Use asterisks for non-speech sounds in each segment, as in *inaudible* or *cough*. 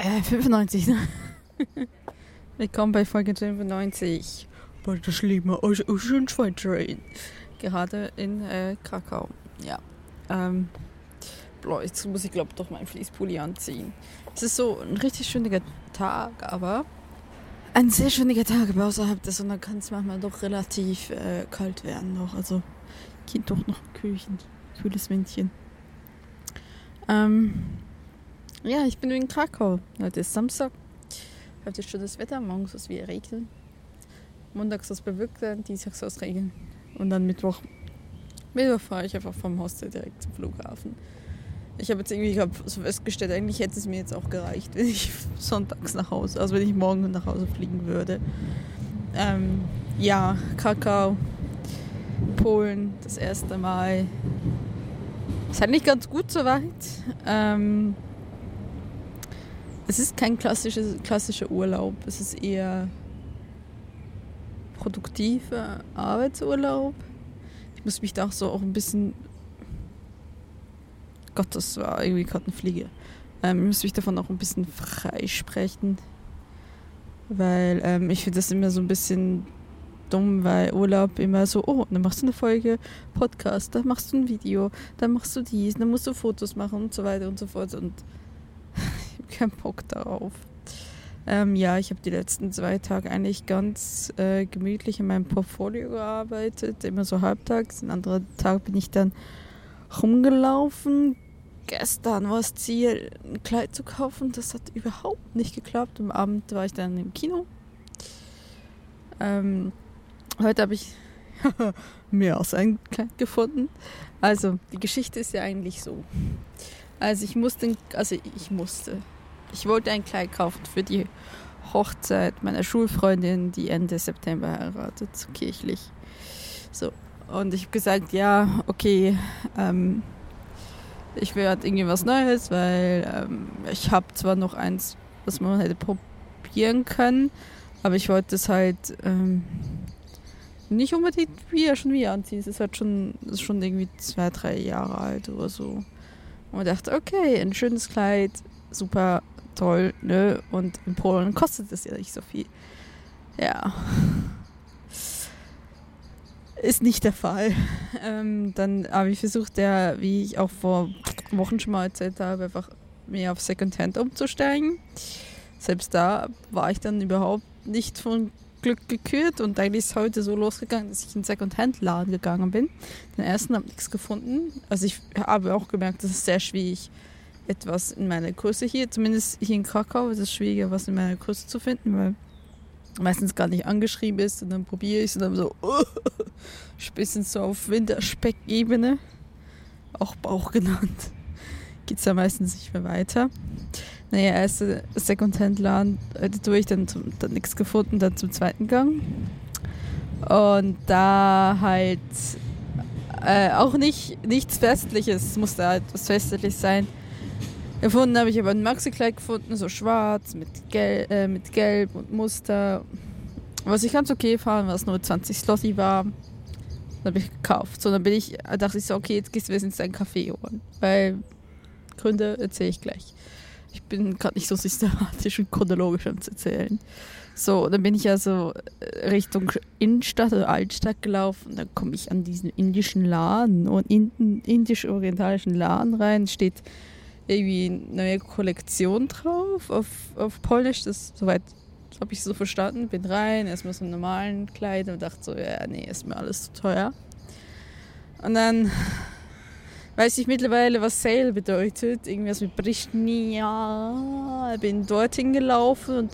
Äh, 95. Ne? *laughs* Willkommen bei Folge 95. Bei der Schlimme aus Schönschweizerin. Gerade in äh, Krakau. Ja. Ähm, boah, jetzt muss ich glaube doch meinen Fließpulli anziehen. Es ist so ein richtig schöner Tag, aber ein sehr schöner Tag, aber außerhalb der Sonne kann es manchmal doch relativ äh, kalt werden noch. Also geht doch noch ein Kühlchen, kühles Windchen. Ähm, ja, ich bin in Krakau. Heute ist Samstag. Heute ist schönes Wetter. Morgen soll es wieder regnen. Montag soll es bewölkt. Dienstag soll es regnen. Und dann Mittwoch. Mittwoch fahre ich einfach vom Hostel direkt zum Flughafen. Ich habe jetzt irgendwie ich hab so festgestellt, eigentlich hätte es mir jetzt auch gereicht, *laughs* wenn ich sonntags nach Hause, also wenn ich morgen nach Hause fliegen würde. Ähm, ja, Krakau, Polen, das erste Mal. Ist halt nicht ganz gut soweit. Ähm, es ist kein klassischer Urlaub. Es ist eher produktiver Arbeitsurlaub. Ich muss mich da auch so auch ein bisschen. Gott, das war irgendwie gerade eine Fliege. Ähm, ich muss mich davon auch ein bisschen freisprechen. Weil ähm, ich finde das immer so ein bisschen dumm, weil Urlaub immer so, oh, dann machst du eine Folge Podcast, dann machst du ein Video, dann machst du dies, dann musst du Fotos machen und so weiter und so fort. Und keinen Bock darauf. Ähm, ja, ich habe die letzten zwei Tage eigentlich ganz äh, gemütlich in meinem Portfolio gearbeitet, immer so halbtags. Ein anderer Tag bin ich dann rumgelaufen. Gestern war das Ziel, ein Kleid zu kaufen. Das hat überhaupt nicht geklappt. Am Abend war ich dann im Kino. Ähm, heute habe ich *laughs* mehr als ein Kleid gefunden. Also, die Geschichte ist ja eigentlich so. Also ich musste, also ich musste, ich wollte ein Kleid kaufen für die Hochzeit meiner Schulfreundin, die Ende September heiratet, kirchlich. So. Und ich habe gesagt, ja, okay, ähm, ich will halt irgendwie was Neues, weil ähm, ich habe zwar noch eins, was man hätte probieren können, aber ich wollte es halt ähm, nicht unbedingt wieder schon wieder anziehen. Es ist halt schon, ist schon irgendwie zwei, drei Jahre alt oder so. Und dachte, okay, ein schönes Kleid, super toll, ne? Und in Polen kostet es ja nicht so viel. Ja. Ist nicht der Fall. Ähm, dann habe ich versucht, ja, wie ich auch vor Wochen schon mal erzählt habe, einfach mehr auf Secondhand umzusteigen. Selbst da war ich dann überhaupt nicht von Glück gekürt und eigentlich ist heute so losgegangen, dass ich in Secondhand-Laden gegangen bin. Den ersten habe ich nichts gefunden. Also ich habe auch gemerkt, das ist sehr schwierig, etwas in meiner Größe hier, zumindest hier in Krakau ist es schwieriger, was in meiner Größe zu finden, weil meistens gar nicht angeschrieben ist und dann probiere ich es und dann so *laughs* uh, bisschen so auf Winterspeck-Ebene, auch Bauch genannt, *laughs* geht es ja meistens nicht mehr weiter. Naja, erste Secondhand-Laden heute durch, dann, dann nichts gefunden, dann zum zweiten Gang. Und da halt äh, auch nicht nichts Festliches, es musste halt was Festliches sein. Gefunden habe ich aber ein Maxi-Kleid gefunden, so schwarz, mit, Gel äh, mit Gelb und Muster. Was ich ganz okay fand, was nur 20 Slotty war. Das habe ich gekauft. So, dann bin ich, dachte ich so, okay, jetzt gehst du in einen Kaffee holen. Weil Gründe erzähle ich gleich. Ich bin gerade nicht so systematisch und chronologisch am zu erzählen. So, dann bin ich also Richtung Innenstadt oder Altstadt gelaufen. Dann komme ich an diesen indischen Laden und in, indisch-orientalischen Laden rein. Steht irgendwie eine neue Kollektion drauf auf, auf Polnisch. Das soweit habe ich so verstanden. Bin rein, erstmal so einen normalen Kleid und dachte so, ja, nee, ist mir alles zu teuer. Und dann weiß ich mittlerweile, was Sale bedeutet. Irgendwas mit Brichnia. Bin dorthin gelaufen und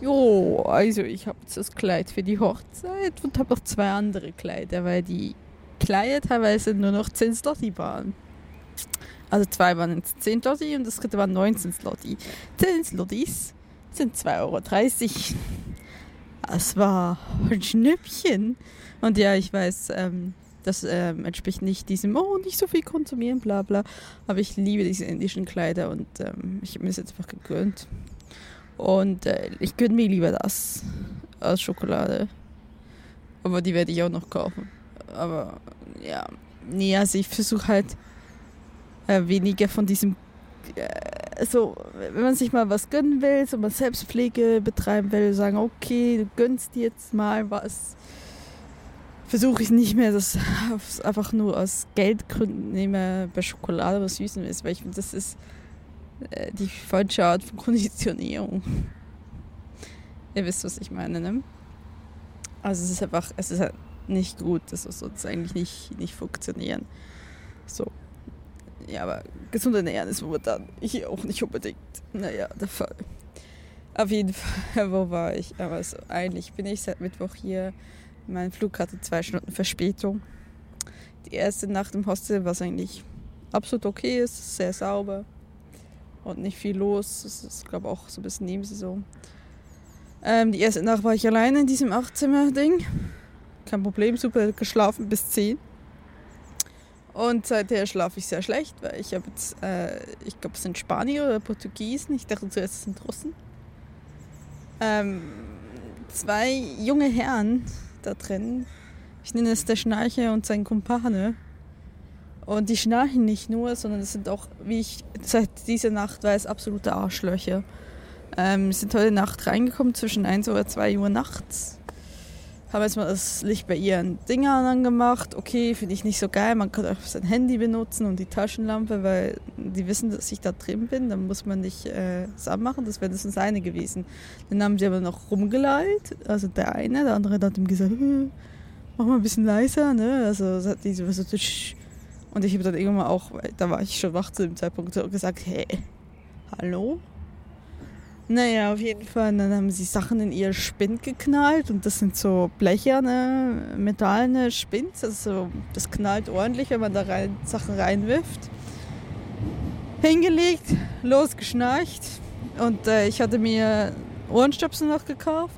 jo, also ich habe jetzt das Kleid für die Hochzeit und habe noch zwei andere Kleider, weil die Kleider teilweise nur noch 10 Slotty waren. Also zwei waren jetzt 10 Slotty und das dritte waren 19 Slotty. 10 Slotties sind 2,30 Euro. Das war ein Schnüppchen. Und ja, ich weiß, ähm, das ähm, entspricht nicht diesem, oh, nicht so viel konsumieren, bla bla. Aber ich liebe diese indischen Kleider und ähm, ich habe mir das jetzt einfach gegönnt. Und äh, ich gönne mir lieber das als Schokolade. Aber die werde ich auch noch kaufen. Aber ja, nee, also ich versuche halt äh, weniger von diesem äh, so, wenn man sich mal was gönnen will, so mal Selbstpflege betreiben will, sagen, okay, du gönnst dir jetzt mal was, versuche ich nicht mehr, das einfach nur aus Geldgründen nehme, bei Schokolade was Süßen ist, weil ich finde, das ist äh, die falsche Art von Konditionierung. Ihr wisst, was ich meine, ne? Also es ist einfach, es ist halt nicht gut, das soll eigentlich nicht, nicht funktionieren. So. Ja, aber gesund ernähren ist momentan hier auch nicht unbedingt, naja, der Fall. Auf jeden Fall, *laughs* wo war ich? Aber so, eigentlich bin ich seit Mittwoch hier. Mein Flug hatte zwei Stunden Verspätung. Die erste Nacht im Hostel war es eigentlich absolut okay, ist sehr sauber und nicht viel los. Es ist, glaube ich, auch so ein bisschen Nebensaison. Ähm, die erste Nacht war ich alleine in diesem Achtzimmer-Ding. Kein Problem, super geschlafen bis 10. Und seither schlafe ich sehr schlecht, weil ich habe jetzt, äh, ich glaube, es sind Spanier oder Portugiesen. Ich dachte zuerst, es sind Russen. Ähm, zwei junge Herren da drin. Ich nenne es der Schnarcher und sein Kumpane. Und die schnarchen nicht nur, sondern es sind auch, wie ich seit dieser Nacht weiß, absolute Arschlöcher. Ähm, sind heute Nacht reingekommen zwischen 1 oder 2 Uhr nachts haben jetzt mal das Licht bei ihren Dingern angemacht. Okay, finde ich nicht so geil. Man kann auch sein Handy benutzen und die Taschenlampe, weil die wissen, dass ich da drin bin. Dann muss man nicht äh, das anmachen. Das wäre das seine gewesen. Dann haben sie aber noch rumgeleitet. Also der eine, der andere hat ihm gesagt, hm, mach mal ein bisschen leiser. Ne? Also hat die so, und ich habe dann irgendwann auch, da war ich schon wach zu dem Zeitpunkt, so gesagt, hey, hallo? Naja, auf jeden Fall. dann haben sie Sachen in ihr Spind geknallt und das sind so blecherne, metallene Spinds. Also das knallt ordentlich, wenn man da rein, Sachen reinwirft. Hingelegt, losgeschnarcht und äh, ich hatte mir Ohrenstöpsel noch gekauft.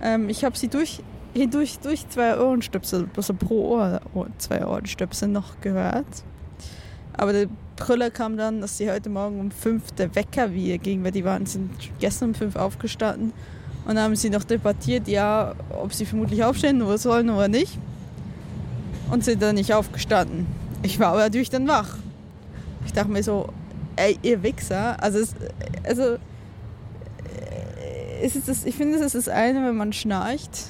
Ähm, ich habe sie durch, hindurch durch zwei Ohrenstöpsel, also pro Ohr zwei Ohrenstöpsel noch gehört. Aber der Brüller kam dann, dass sie heute Morgen um fünf der Wecker wieder ging, weil die waren, sind gestern um fünf aufgestanden. Und dann haben sie noch debattiert, ja, ob sie vermutlich aufstehen oder sollen oder nicht. Und sind dann nicht aufgestanden. Ich war aber natürlich dann wach. Ich dachte mir so, ey, ihr Wichser. Also, es, also äh, es ist das, ich finde, es ist das eine, wenn man schnarcht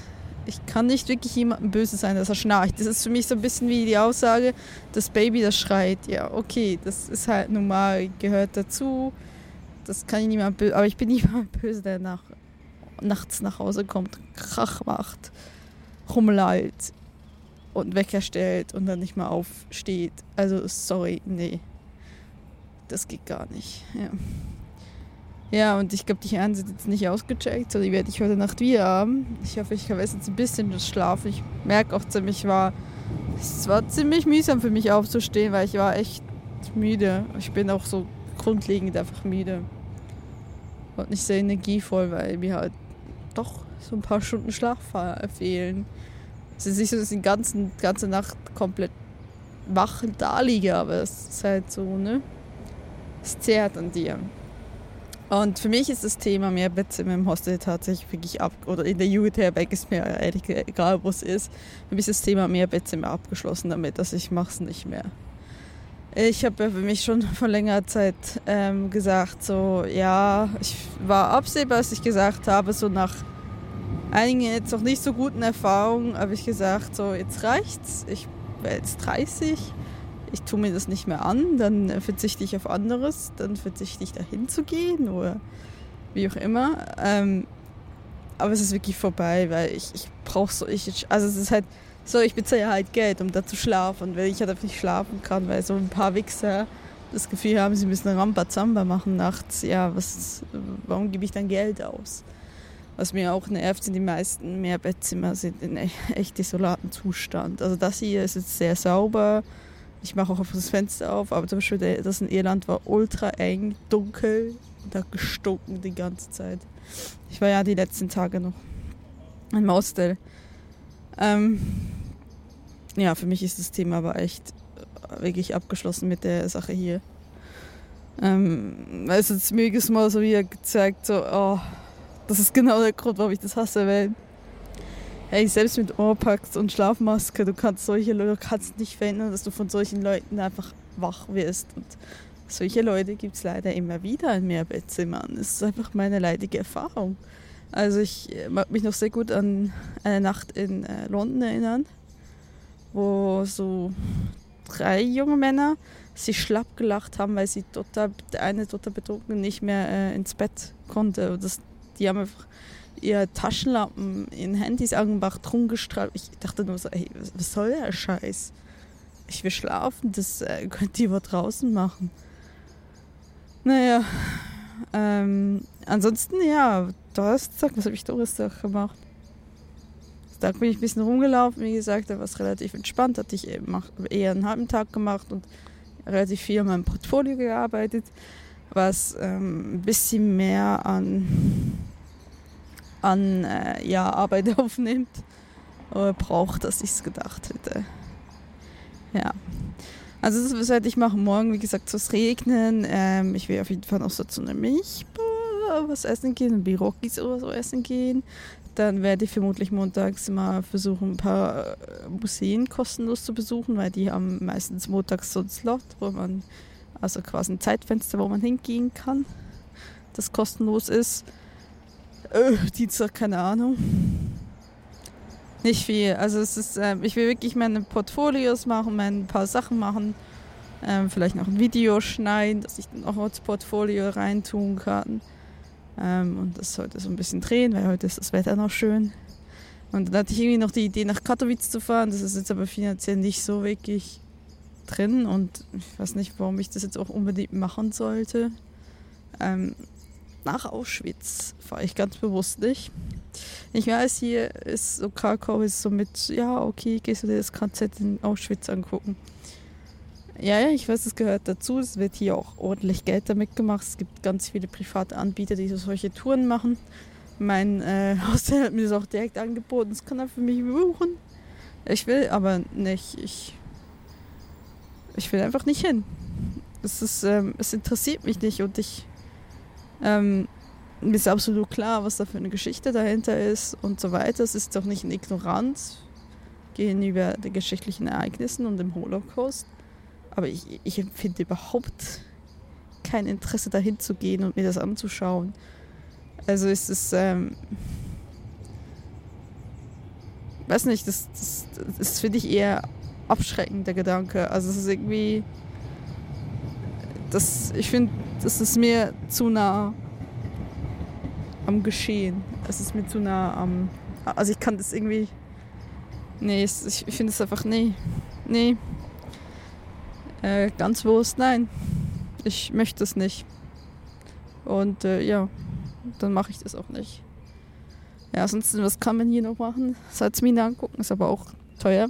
ich kann nicht wirklich jemandem böse sein, dass er schnarcht. Das ist für mich so ein bisschen wie die Aussage, das Baby, das schreit. Ja, okay, das ist halt normal, gehört dazu. Das kann ich niemand böse, aber ich bin *laughs* niemand böse, der nach, nachts nach Hause kommt, Krach macht, rumlallt und Wecker stellt und dann nicht mehr aufsteht. Also, sorry, nee. Das geht gar nicht. Ja. Ja, und ich glaube, die Herren sind jetzt nicht ausgecheckt, so die werde ich heute Nacht wieder haben. Ich hoffe, ich habe jetzt ein bisschen das Schlaf. Ich merke auch ziemlich, war, es war ziemlich mühsam für mich aufzustehen, weil ich war echt müde. Ich bin auch so grundlegend einfach müde. Und nicht sehr energievoll, weil mir halt doch so ein paar Stunden Schlaf fehlen. Es ist nicht so, dass ich die ganze, ganze Nacht komplett wach da liege, aber es ist halt so, ne? Es zehrt an dir. Und für mich ist das Thema Mehrbettzimmer im Hostel tatsächlich wirklich ab, oder in der Jugendherberg ist mir ehrlich egal, wo es ist. Für mich ist das Thema Mehrbettzimmer abgeschlossen damit, dass ich mache es nicht mehr. Ich habe ja für mich schon *laughs* vor längerer Zeit ähm, gesagt, so, ja, ich war absehbar, als ich gesagt habe, so nach einigen jetzt noch nicht so guten Erfahrungen, habe ich gesagt, so, jetzt reicht's. Ich werde jetzt 30 ich tue mir das nicht mehr an, dann verzichte ich auf anderes, dann verzichte ich dahin zu gehen oder wie auch immer. Ähm, aber es ist wirklich vorbei, weil ich, ich brauche so, ich, also es ist halt so, ich bezahle halt Geld, um da zu schlafen. Und wenn ich halt nicht schlafen kann, weil so ein paar Wichser das Gefühl haben, sie müssen Rambazamba machen nachts, ja, was, warum gebe ich dann Geld aus? Was mir auch nervt, sind die meisten Mehrbettzimmer sind in e-, echt desolaten Zustand. Also das hier ist jetzt sehr sauber, ich mache auch das Fenster auf, aber zum Beispiel das in Irland war ultra eng, dunkel und hat gestunken die ganze Zeit. Ich war ja die letzten Tage noch im Hostel. Ähm, ja, für mich ist das Thema aber echt wirklich abgeschlossen mit der Sache hier. Ähm, also es mir jedes Mal so wieder gezeigt, so, oh, das ist genau der Grund, warum ich das hasse, weil hey, selbst mit Ohrpacks und Schlafmaske, du kannst solche Leute kannst nicht verhindern, dass du von solchen Leuten einfach wach wirst und solche Leute gibt es leider immer wieder in Mehrbettzimmern. Das ist einfach meine leidige Erfahrung. Also ich äh, mag mich noch sehr gut an eine Nacht in äh, London erinnern, wo so drei junge Männer sich schlapp gelacht haben, weil sie total, der eine total betrunken nicht mehr äh, ins Bett konnte. Das, die haben einfach ihre Taschenlampen in Handys angemacht, rumgestrahlt. Ich dachte nur so, ey, was soll der Scheiß? Ich will schlafen, das äh, *laughs* könnt ihr wohl draußen machen. Naja, ähm, ansonsten ja, Donnerstag, was habe ich Donnerstag gemacht? Da bin ich ein bisschen rumgelaufen, wie gesagt, da war es relativ entspannt, hatte ich eher einen halben Tag gemacht und relativ viel an meinem Portfolio gearbeitet, was ähm, ein bisschen mehr an, an äh, ja, Arbeit *laughs* aufnimmt oder braucht, als ich es gedacht hätte. Ja. Also das werde ich machen. Morgen, wie gesagt, es regnen. Ähm, ich will auf jeden Fall noch so zu einer Milchbar was essen gehen, ein Birokis oder so essen gehen. Dann werde ich vermutlich montags mal versuchen, ein paar äh, Museen kostenlos zu besuchen, weil die haben meistens montags so einen Slot, wo man, also quasi ein Zeitfenster, wo man hingehen kann, das kostenlos ist. Äh, Dienstag, keine Ahnung. Nicht viel. Also es ist, äh, ich will wirklich meine Portfolios machen, meine ein paar Sachen machen. Ähm, vielleicht noch ein Video schneiden, dass ich dann auch ins Portfolio reintun kann. Ähm, und das heute so ein bisschen drehen, weil heute ist das Wetter noch schön. Und dann hatte ich irgendwie noch die Idee, nach Katowice zu fahren. Das ist jetzt aber finanziell nicht so wirklich drin und ich weiß nicht, warum ich das jetzt auch unbedingt machen sollte. Ähm, nach Auschwitz fahre ich ganz bewusst nicht. Ich weiß, hier ist so Krakau ist so mit, ja, okay, gehst du dir das KZ in Auschwitz angucken. Ja, ja, ich weiß, es gehört dazu. Es wird hier auch ordentlich Geld damit gemacht. Es gibt ganz viele private Anbieter, die solche Touren machen. Mein äh, *laughs* Hostel hat mir das auch direkt angeboten. Das kann er für mich buchen. Ich will aber nicht. Ich, ich will einfach nicht hin. Es, ist, ähm, es interessiert mich nicht und ich ähm, ist absolut klar, was da für eine Geschichte dahinter ist und so weiter. Es ist doch nicht eine Ignoranz gegenüber den geschichtlichen Ereignissen und dem Holocaust. Aber ich, ich empfinde überhaupt kein Interesse dahin zu gehen und mir das anzuschauen. Also ist es, ähm, weiß nicht, das, das, das finde ich eher abschreckend, der Gedanke. Also es ist irgendwie, das, ich finde, das ist mir zu nah am Geschehen. Es ist mir zu nah am. Also ich kann das irgendwie. Nee, ich finde es einfach. Nee. Nee. Äh, ganz bewusst nein. Ich möchte es nicht. Und äh, ja, dann mache ich das auch nicht. Ja, ansonsten, was kann man hier noch machen? Salzmine angucken, ist aber auch teuer.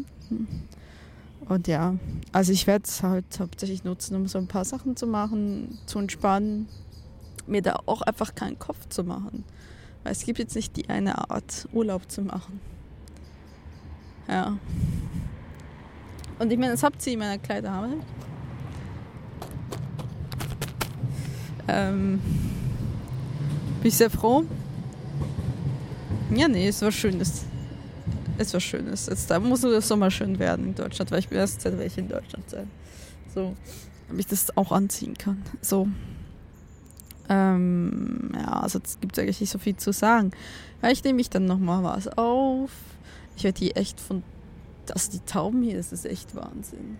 Und ja, also ich werde es halt hauptsächlich nutzen, um so ein paar Sachen zu machen, zu entspannen, mir da auch einfach keinen Kopf zu machen. Weil es gibt jetzt nicht die eine Art, Urlaub zu machen. Ja. Und ich meine, das habt ihr in meiner Kleiderhabe. Ähm, bin ich sehr froh. Ja, nee, es war schönes. Es war schönes. Jetzt da muss der Sommer schön werden in Deutschland, weil ich bin erst seit welche in Deutschland sein. So, damit ich das auch anziehen kann. So. Ähm, ja, also es gibt eigentlich nicht so viel zu sagen. Vielleicht nehme ich dann nochmal was auf. Ich werde hier echt von. Also die Tauben hier, das ist echt Wahnsinn.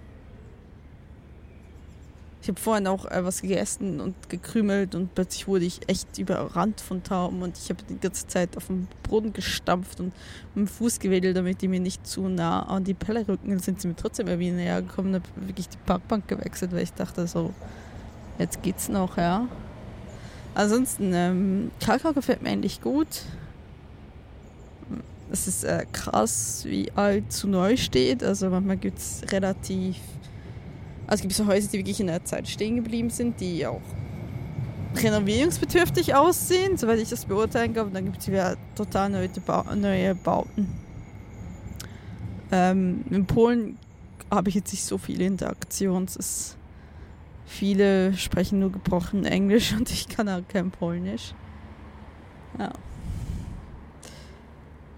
Ich habe vorhin auch äh, was gegessen und gekrümelt und plötzlich wurde ich echt überrannt von Tauben und ich habe die ganze Zeit auf dem Boden gestampft und mit dem Fuß gewedelt, damit die mir nicht zu nah an die Pelle rücken. Dann sind sie mir trotzdem irgendwie näher gekommen und habe wirklich die Parkbank gewechselt, weil ich dachte so, jetzt geht's noch, ja. Ansonsten, ähm, Krakau gefällt mir eigentlich gut. Es ist äh, krass, wie alt zu neu steht. Also manchmal gibt es relativ... Also es gibt so Häuser, die wirklich in der Zeit stehen geblieben sind, die auch renovierungsbedürftig aussehen, soweit ich das beurteilen kann. Und dann gibt es wieder total neue, ba neue Bauten. Ähm, in Polen habe ich jetzt nicht so viele ist Viele sprechen nur gebrochen Englisch *laughs* und ich kann auch kein Polnisch. Ja.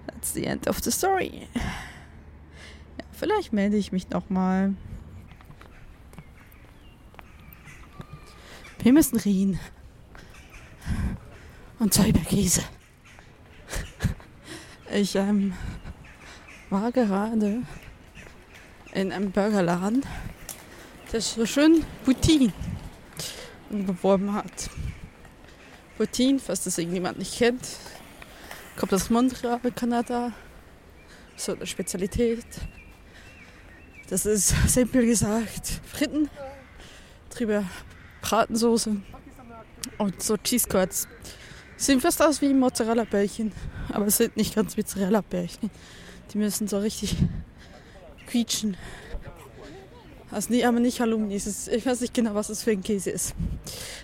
That's the end of the story. Ja, vielleicht melde ich mich nochmal. Wir müssen reden. Und zwar über Käse. Ich ähm, war gerade in einem Burgerladen, der so schön Poutine beworben hat. Poutine, falls das irgendjemand nicht kennt, kommt aus Montreal, Kanada. So eine Spezialität. Das ist *laughs* simpel gesagt Fritten, drüber Bratensoße und so Cheese Curds. Sehen fast aus wie Mozzarella-Bällchen, aber es sind nicht ganz Mozzarella-Bällchen. Die müssen so richtig quietschen. Also nee, aber nicht Halloumi. Ich weiß nicht genau, was das für ein Käse ist.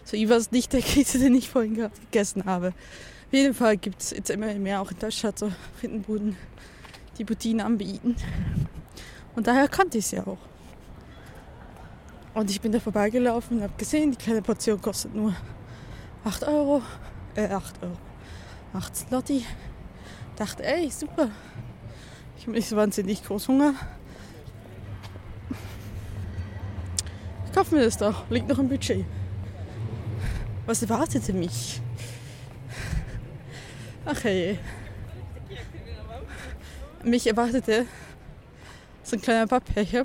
So, ich weiß nicht der Käse, den ich vorhin gegessen habe. Auf jeden Fall gibt es jetzt immer mehr auch in Deutschland so Frittenbuden, die Poutine anbieten. Und daher kannte ich sie auch. Und ich bin da vorbeigelaufen und habe gesehen, die kleine Portion kostet nur 8 Euro. Äh, 8 Euro. 8 Slotti. Dachte, ey, super. Ich habe nicht so wahnsinnig groß Hunger. Ich kaufe mir das doch. Liegt noch im Budget. Was erwartete mich? Ach hey. Mich erwartete so ein kleiner Pappbecher.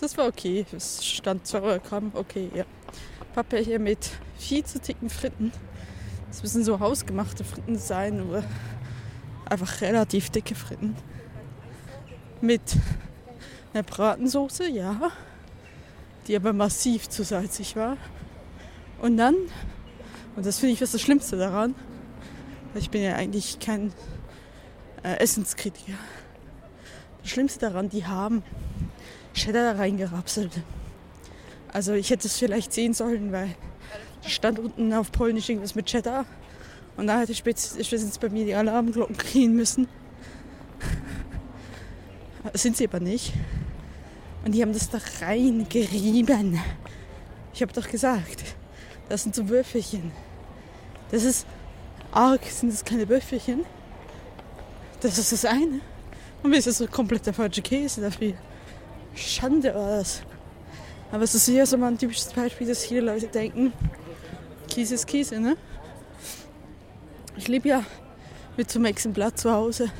Das war okay. Es stand 2 Gramm. Okay, ja. Pappbecher mit viel zu dicken Fritten. Das müssen so hausgemachte Fritten sein, oder einfach relativ dicke Fritten. Mit einer Bratensoße, ja. Die aber massiv zu salzig war. Und dann, und das finde ich was das Schlimmste daran, ich bin ja eigentlich kein äh, Essenskritiker. Das Schlimmste daran, die haben Cheddar da reingerapselt. Also ich hätte es vielleicht sehen sollen, weil stand unten auf Polnisch irgendwas mit Cheddar. Und da hätte spätestens bei mir die Alarmglocken gehen müssen. Sind sie aber nicht. Und die haben das da reingerieben. Ich habe doch gesagt, das sind so Würfelchen. Das ist arg, sind das kleine Würfelchen. Das ist das eine. Und mir ist das so komplett der falsche Käse dafür. Schande war das. Aber es ist hier so mal ein typisches Beispiel, dass viele Leute denken, Käse ist Käse, ne? Ich lebe ja mit einem Exemplar zu Hause,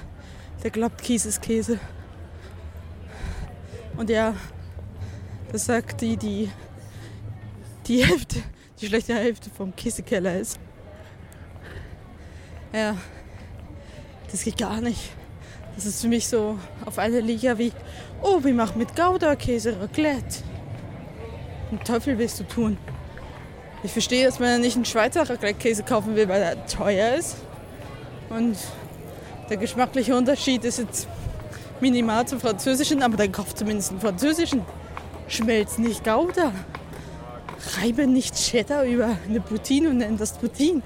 der glaubt, Käse ist Käse. Und ja, das sagt die, die die Hälfte, die schlechte Hälfte vom Käsekeller ist. Ja, das geht gar nicht. Das ist für mich so auf einer Liga wie, oh, wir machen mit Gouda-Käse Raclette. Den Teufel willst du tun? Ich verstehe, dass man nicht einen Schweizer Raclette-Käse kaufen will, weil er teuer ist. Und der geschmackliche Unterschied ist jetzt minimal zum französischen, aber dann kauft zumindest einen französischen. Schmelzt nicht Gouda. Reibe nicht Cheddar über eine Poutine und nenn das Poutine.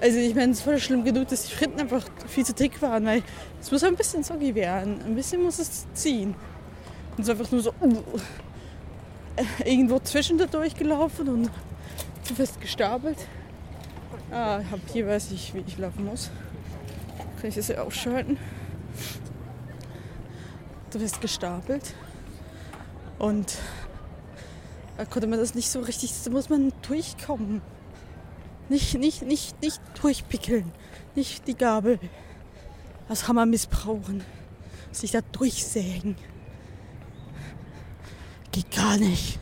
Also ich meine, es ist voll schlimm genug, dass die Fritten einfach viel zu dick waren, weil es muss ein bisschen soggy werden. Ein bisschen muss es ziehen. Und es ist einfach nur so uh, irgendwo zwischen da durchgelaufen und zu fest gestapelt. Ah, hab, hier weiß ich, wie ich laufen muss. Kann ich das ja ausschalten. Zu fest gestapelt. Und da konnte man das nicht so richtig, da muss man durchkommen. Nicht, nicht, nicht, nicht durchpickeln. Nicht die Gabel. Das Hammer missbrauchen. Sich da durchsägen. Geht gar nicht.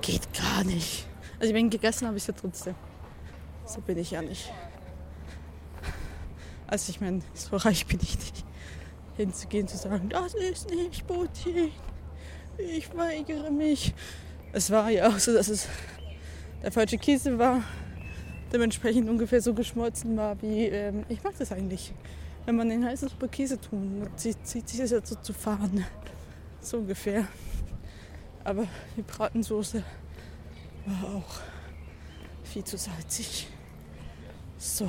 Geht gar nicht. Also ich bin gegessen habe ich ja trotzdem. So bin ich ja nicht. Also ich meine, so reich bin ich nicht. Hinzugehen zu sagen, das ist nicht Putin. Ich weigere mich. Es war ja auch so, dass es der falsche Käse war dementsprechend ungefähr so geschmolzen war wie ähm, ich mag das eigentlich. Wenn man den heißen Suppe Käse tun, zieht, sich das ja so zu fahren. *laughs* So ungefähr. Aber die Bratensoße war auch viel zu salzig. So.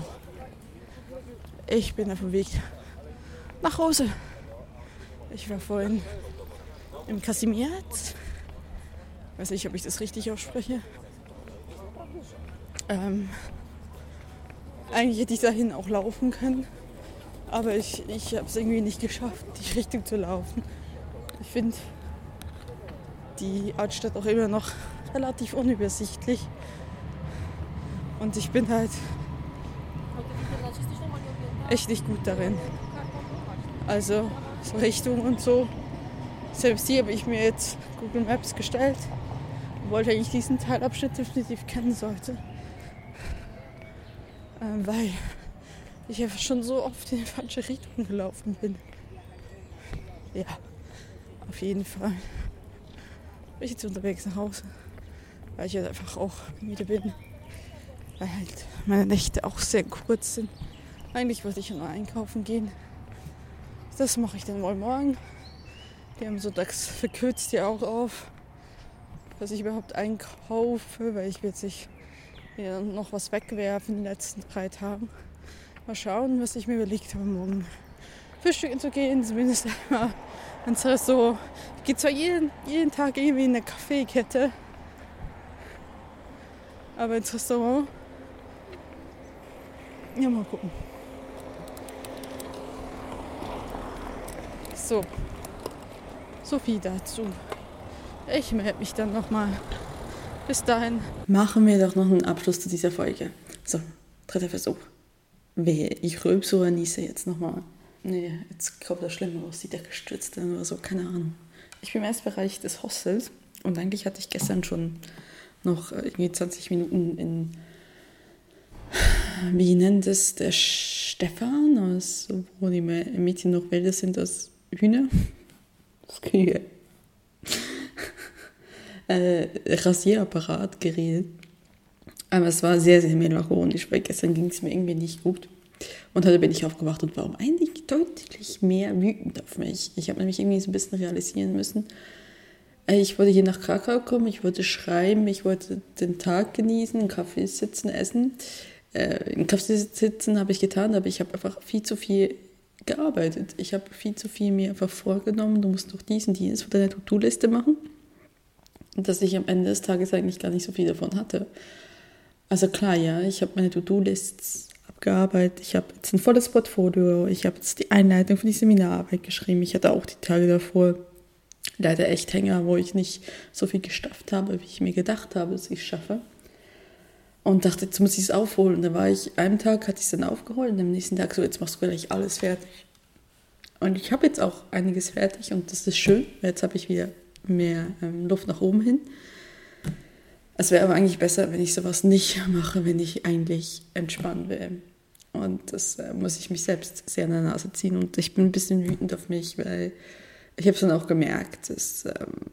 Ich bin auf dem Weg nach Hause. Ich war vorhin im Casimiat. Weiß nicht, ob ich das richtig ausspreche. Ähm, eigentlich hätte ich dahin auch laufen können, aber ich, ich habe es irgendwie nicht geschafft, die Richtung zu laufen. Ich finde, die Altstadt auch immer noch relativ unübersichtlich. Und ich bin halt echt nicht gut darin. Also so Richtung und so. Selbst hier habe ich mir jetzt Google Maps gestellt. Wollte eigentlich diesen Teilabschnitt definitiv kennen sollte. Ähm, weil ich einfach schon so oft in die falsche Richtung gelaufen bin. Ja, auf jeden Fall. Bin ich jetzt unterwegs nach Hause. Weil ich jetzt einfach auch müde bin. Weil halt meine Nächte auch sehr kurz sind. Eigentlich wollte ich ja nur einkaufen gehen. Das mache ich dann mal morgen. Die haben sonntags verkürzt ja auch auf, dass ich überhaupt einkaufe, weil ich will jetzt nicht noch was wegwerfen in den letzten drei Tagen. Mal schauen, was ich mir überlegt habe, morgen frühstücken zu gehen, zumindest einmal ins Restaurant. Ich gehe zwar jeden, jeden Tag irgendwie in eine Kaffeekette, aber ins Restaurant. Ja, mal gucken. So, so viel dazu. Ich melde mich dann nochmal. Bis dahin. Machen wir doch noch einen Abschluss zu dieser Folge. So, dritter Versuch. Wehe, ich rülpse oder niese jetzt nochmal. Nee, jetzt kommt das Schlimme aus, die Decke stürzt dann oder so, keine Ahnung. Ich bin im Erstbereich des Hostels und eigentlich hatte ich gestern schon noch irgendwie 20 Minuten in, wie nennt es der Stefan, also wo die Mädchen noch wilder sind als Hühner. *laughs* Das kriege äh, Rasierapparat geredet. Aber es war sehr, sehr melancholisch, weil gestern ging es mir irgendwie nicht gut. Und heute bin ich aufgewacht und war eigentlich deutlich mehr wütend auf mich. Ich habe nämlich irgendwie so ein bisschen realisieren müssen. Äh, ich wollte hier nach Krakau kommen, ich wollte schreiben, ich wollte den Tag genießen, einen Kaffee sitzen, essen. Äh, einen Kaffee sitzen habe ich getan, aber ich habe einfach viel zu viel gearbeitet. Ich habe viel zu viel mir einfach vorgenommen, du musst noch diesen, dieses von deiner To-Do-Liste machen. Dass ich am Ende des Tages eigentlich gar nicht so viel davon hatte. Also klar, ja, ich habe meine To-Do-Lists abgearbeitet, ich habe jetzt ein volles Portfolio, ich habe jetzt die Einleitung für die Seminararbeit geschrieben. Ich hatte auch die Tage davor leider echt Hänger, wo ich nicht so viel gestafft habe, wie ich mir gedacht habe, dass ich schaffe und dachte, jetzt muss ich es aufholen. Dann war ich, einen Tag hatte ich es dann aufgeholt und am nächsten Tag so, jetzt machst du gleich alles fertig. Und ich habe jetzt auch einiges fertig und das ist schön, weil jetzt habe ich wieder mehr ähm, Luft nach oben hin. Es wäre aber eigentlich besser, wenn ich sowas nicht *laughs* mache, wenn ich eigentlich entspannen will. Und das äh, muss ich mich selbst sehr an der Nase ziehen. Und ich bin ein bisschen wütend auf mich, weil ich habe es dann auch gemerkt, dass ähm,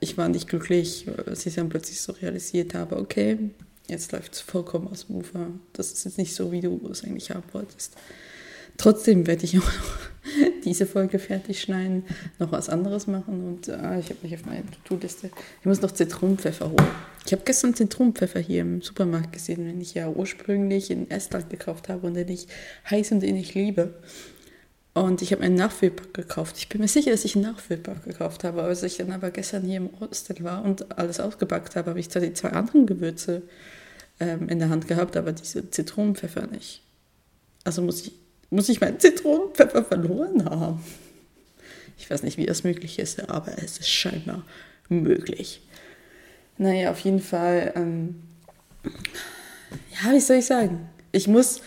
ich war nicht glücklich, als ich dann plötzlich so realisiert habe, okay, jetzt läuft es vollkommen aus dem Ufer. Das ist jetzt nicht so, wie du es eigentlich haben wolltest. Trotzdem werde ich *laughs* auch noch diese Folge fertig schneiden, noch was anderes machen und äh, ich habe mich auf meine To-Do-Liste. Ich muss noch Zitronenpfeffer holen. Ich habe gestern Zitronenpfeffer hier im Supermarkt gesehen, den ich ja ursprünglich in Estland gekauft habe und den ich heiß und innig liebe. Und ich habe einen Nachfüllpack gekauft. Ich bin mir sicher, dass ich einen Nachfüllpack gekauft habe. Als ich dann aber gestern hier im Hostel war und alles ausgepackt habe, habe ich zwar die zwei anderen Gewürze ähm, in der Hand gehabt, aber diese Zitronenpfeffer nicht. Also muss ich, muss ich meinen Zitronenpfeffer verloren haben. Ich weiß nicht, wie das möglich ist, aber es ist scheinbar möglich. Naja, auf jeden Fall, ähm, ja, wie soll ich sagen? Ich muss,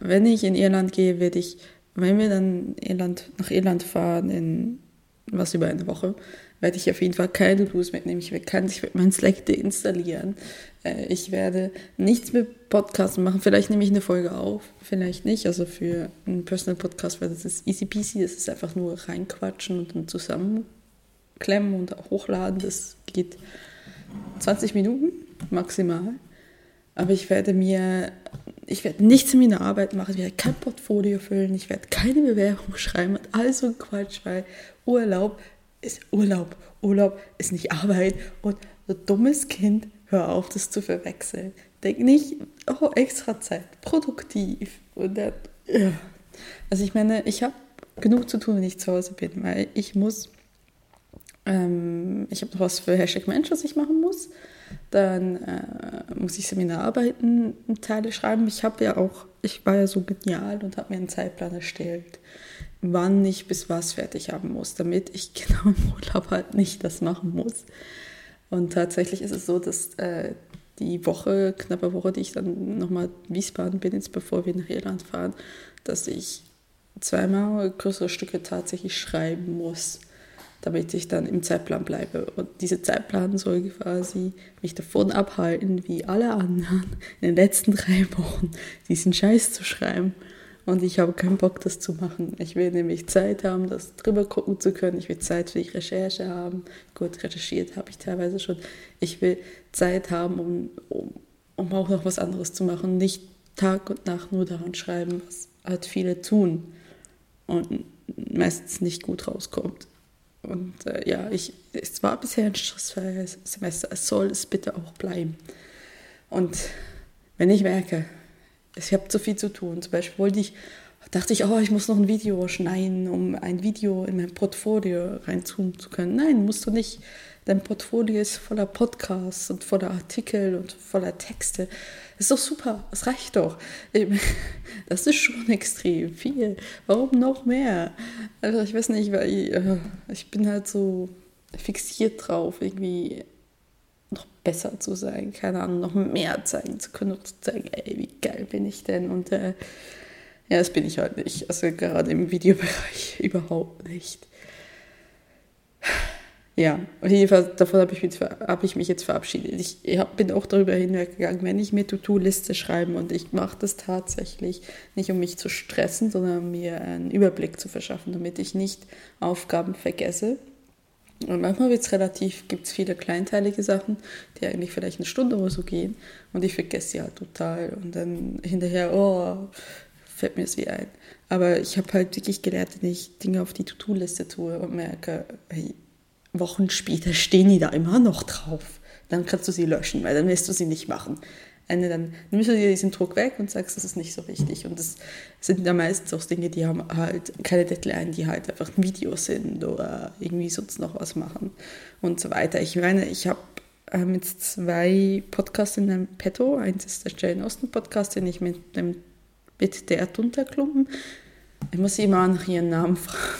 wenn ich in Irland gehe, werde ich, wenn wir dann Irland, nach Irland fahren, in was über eine Woche, werde ich auf jeden Fall keine Tools mitnehmen. Ich werde, meinen Slack deinstallieren. Äh, ich werde nichts mit Podcasts machen. Vielleicht nehme ich eine Folge auf, vielleicht nicht. Also für einen Personal Podcast, weil das ist easy peasy. Das ist einfach nur reinquatschen und dann zusammenklemmen und hochladen. Das geht 20 Minuten maximal. Aber ich werde mir, ich werde nichts in meiner Arbeit machen, ich werde kein Portfolio füllen, ich werde keine Bewerbung *laughs* schreiben und all so ein Quatsch, weil Urlaub ist Urlaub. Urlaub ist nicht Arbeit. Und so dummes Kind, hör auf, das zu verwechseln. Denk nicht, oh, extra Zeit, produktiv. Und dann, ja. Also ich meine, ich habe genug zu tun, wenn ich zu Hause bin, weil ich muss, ähm, ich habe noch was für Hashtag Mensch, was ich machen muss. dann äh, muss ich Seminararbeiten Teile schreiben. Ich habe ja auch, ich war ja so genial und habe mir einen Zeitplan erstellt, wann ich bis was fertig haben muss, damit ich *laughs* genau im Urlaub halt nicht das machen muss. Und tatsächlich ist es so, dass äh, die Woche, knappe Woche, die ich dann nochmal Wiesbaden bin, jetzt bevor wir nach Irland fahren, dass ich zweimal größere Stücke tatsächlich schreiben muss, damit ich dann im Zeitplan bleibe. Und dieser Zeitplan soll quasi mich davon abhalten, wie alle anderen in den letzten drei Wochen diesen Scheiß zu schreiben. Und ich habe keinen Bock, das zu machen. Ich will nämlich Zeit haben, das drüber gucken zu können. Ich will Zeit für die Recherche haben. Gut, recherchiert habe ich teilweise schon. Ich will Zeit haben, um, um, um auch noch was anderes zu machen. Nicht Tag und Nacht nur daran schreiben, was halt viele tun und meistens nicht gut rauskommt. Und äh, ja, ich, es war bisher ein stressfreies Semester. Es soll es bitte auch bleiben. Und wenn ich merke, ich habe zu viel zu tun, zum Beispiel wollte ich, dachte ich, oh, ich muss noch ein Video schneiden, um ein Video in mein Portfolio reinzoomen zu können. Nein, musst du nicht. Dein Portfolio ist voller Podcasts und voller Artikel und voller Texte. Ist doch super, das reicht doch. *laughs* Das ist schon extrem viel. Warum noch mehr? Also ich weiß nicht, weil ich, äh, ich bin halt so fixiert drauf, irgendwie noch besser zu sein, keine Ahnung, noch mehr zeigen zu können, noch zu zeigen, ey, wie geil bin ich denn? Und äh, ja, das bin ich halt nicht. Also gerade im Videobereich *laughs* überhaupt nicht. Ja, auf jeden Fall, davon habe ich, mich, hab ich mich jetzt verabschiedet. Ich hab, bin auch darüber hinweggegangen, wenn ich mir To-Do-Liste schreibe und ich mache das tatsächlich nicht, um mich zu stressen, sondern um mir einen Überblick zu verschaffen, damit ich nicht Aufgaben vergesse. Und manchmal wird's relativ, gibt es viele kleinteilige Sachen, die eigentlich vielleicht eine Stunde oder so gehen und ich vergesse sie halt total und dann hinterher, oh, fällt mir es wie ein. Aber ich habe halt wirklich gelernt, wenn ich Dinge auf die To-Do-Liste tue und merke, hey, Wochen später stehen die da immer noch drauf. Dann kannst du sie löschen, weil dann wirst du sie nicht machen. Eine, dann nimmst du dir diesen Druck weg und sagst, das ist nicht so wichtig. Und das sind ja meistens auch Dinge, die haben halt keine Deadline, die halt einfach ein Video sind oder irgendwie sonst noch was machen und so weiter. Ich meine, ich habe ähm, jetzt zwei Podcasts in einem Petto. Eins ist der Jane Austen Podcast, den ich mit dem mit der Erdunterklumpen. Ich muss sie immer nach ihren Namen fragen.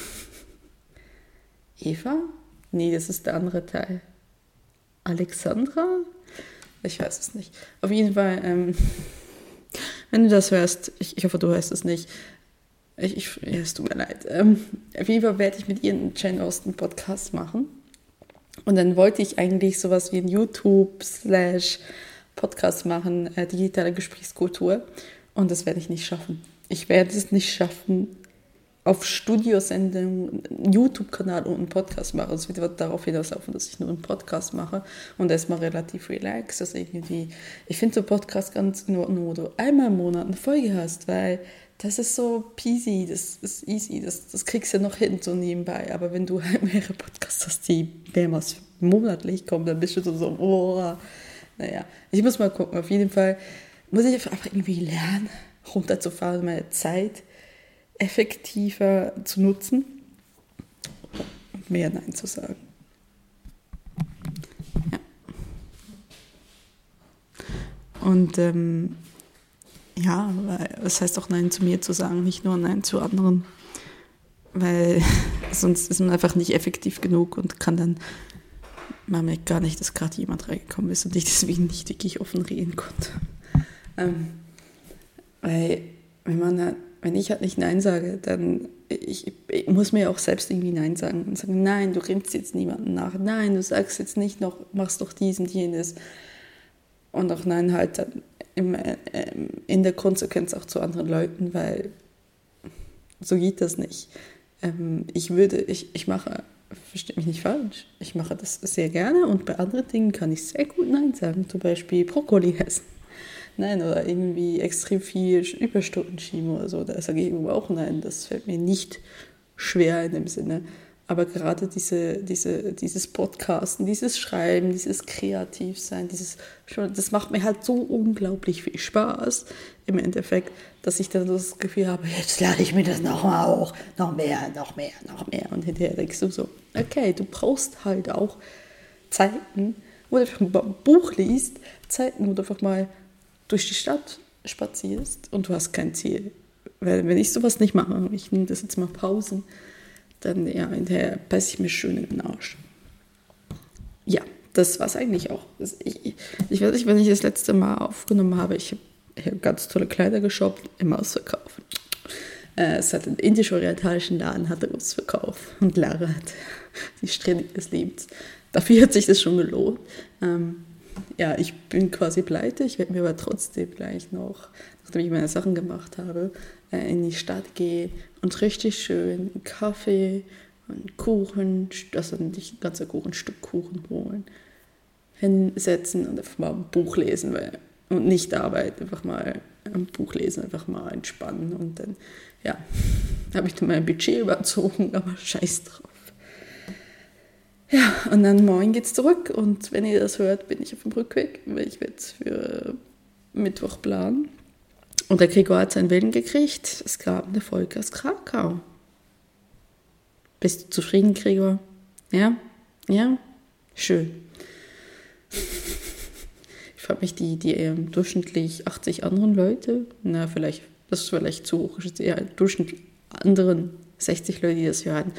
Eva? Nee, das ist der andere Teil. Alexandra? Ich weiß es nicht. Auf jeden Fall, ähm, *laughs* wenn du das hörst, ich, ich hoffe, du hörst es nicht. Ich, ich, ja, es tut mir leid. Ähm, auf jeden Fall werde ich mit ihr einen Jane Austen Podcast machen. Und dann wollte ich eigentlich sowas wie ein YouTube-Podcast machen, äh, digitale Gesprächskultur. Und das werde ich nicht schaffen. Ich werde es nicht schaffen, auf Studiosendung YouTube-Kanal und einen Podcast mache. Es wird darauf hinauslaufen, dass ich nur einen Podcast mache und erstmal relativ relaxed. Also irgendwie, ich finde so Podcast ganz in Ordnung, wo du einmal im Monat eine Folge hast, weil das ist so peasy, das ist easy, das, das kriegst du noch hin so nebenbei. Aber wenn du halt mehrere Podcasts hast, die mehrmals monatlich kommen, dann bist du so, oh, naja, ich muss mal gucken. Auf jeden Fall muss ich einfach irgendwie lernen, runterzufahren, meine Zeit effektiver zu nutzen und mehr Nein zu sagen. Ja. Und ähm, ja, es heißt auch Nein zu mir zu sagen, nicht nur Nein zu anderen. Weil *laughs* sonst ist man einfach nicht effektiv genug und kann dann, man merkt gar nicht, dass gerade jemand reingekommen ist und ich deswegen nicht wirklich offen reden konnte. Ähm, weil, wenn man wenn ich halt nicht Nein sage, dann ich, ich, muss mir auch selbst irgendwie Nein sagen und sagen, nein, du rennst jetzt niemanden nach, nein, du sagst jetzt nicht noch, machst doch dies und jenes. Und auch Nein halt dann im, äh, in der Konsequenz auch zu anderen Leuten, weil so geht das nicht. Ähm, ich würde, ich, ich mache, verstehe mich nicht falsch, ich mache das sehr gerne und bei anderen Dingen kann ich sehr gut Nein sagen, zum Beispiel Brokkoli essen. Nein, oder irgendwie extrem viel Überstunden schieben oder so. Da sage ich irgendwo auch nein. Das fällt mir nicht schwer in dem Sinne. Aber gerade diese, diese, dieses Podcasten, dieses Schreiben, dieses Kreativsein, dieses, das macht mir halt so unglaublich viel Spaß im Endeffekt, dass ich dann das Gefühl habe, jetzt lade ich mir das nochmal auch, noch mehr, noch mehr, noch mehr. Und hinterher denkst du so, okay, du brauchst halt auch Zeiten, wo du einfach ein Buch liest, Zeiten, wo du einfach mal durch die Stadt spazierst und du hast kein Ziel. Weil wenn ich sowas nicht mache, ich nehme das jetzt mal Pausen, dann ja, hinterher beiße ich mir schön in den Arsch. Ja, das war es eigentlich auch. Ich, ich weiß nicht, wenn ich das letzte Mal aufgenommen habe, ich habe ganz tolle Kleider geshoppt im Ausverkauf. Äh, es hat einen indisch-orientalischen Laden, hat er Ausverkauf. Und Lara hat die Strähne des Lebens. Dafür hat sich das schon gelohnt. Ähm, ja, ich bin quasi pleite. Ich werde mir aber trotzdem gleich noch, nachdem ich meine Sachen gemacht habe, äh, in die Stadt gehen und richtig schön Kaffee und Kuchen, also nicht ein ganzer Kuchen, ein Stück Kuchen holen, hinsetzen und einfach mal ein Buch lesen weil, und nicht arbeiten, einfach mal ein Buch lesen, einfach mal entspannen und dann, ja, *laughs* habe ich dann mein Budget überzogen, aber scheiß drauf. Ja, und dann morgen geht's zurück und wenn ihr das hört, bin ich auf dem Rückweg, weil ich werde für Mittwoch planen. Und der Gregor hat seinen Willen gekriegt. Es gab eine Folge aus Krakau. Bist du zufrieden, Gregor? Ja? Ja? Schön. Ich frage mich, die, die ähm, durchschnittlich 80 anderen Leute, na, vielleicht, das ist vielleicht zu hoch, ist eher durchschnittlich anderen 60 Leute, die das hören,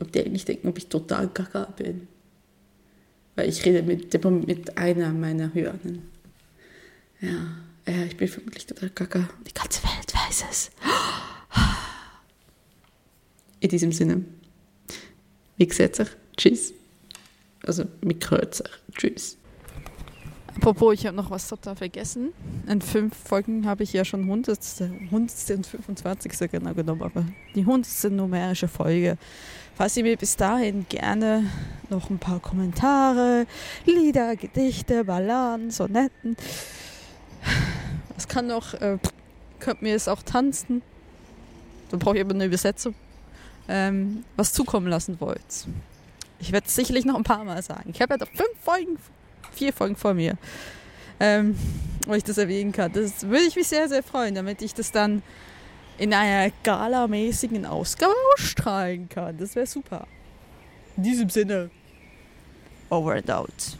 ob die eigentlich denken, ob ich total gaga bin. Weil ich rede mit, mit einer meiner Hörenden. Ja, ja, ich bin vermutlich total gaga. Die ganze Welt weiß es. In diesem Sinne, wie gesagt, tschüss. Also, mit Kreuzer, tschüss. Apropos, ich habe noch was total vergessen. In fünf Folgen habe ich ja schon 100. 100. und 25. genau genommen, aber die 100. numerische Folge. Falls ihr mir bis dahin gerne noch ein paar Kommentare, Lieder, Gedichte, Balladen, Sonetten, es kann noch, äh, könnt mir es auch tanzen, dann brauche ich aber eine Übersetzung, ähm, was zukommen lassen wollt. Ich werde es sicherlich noch ein paar Mal sagen. Ich habe ja noch fünf Folgen vier Folgen vor mir, ähm, wo ich das erwähnen kann. Das würde ich mich sehr, sehr freuen, damit ich das dann in einer galamäßigen Ausgabe ausstrahlen kann. Das wäre super. In diesem Sinne, over and out.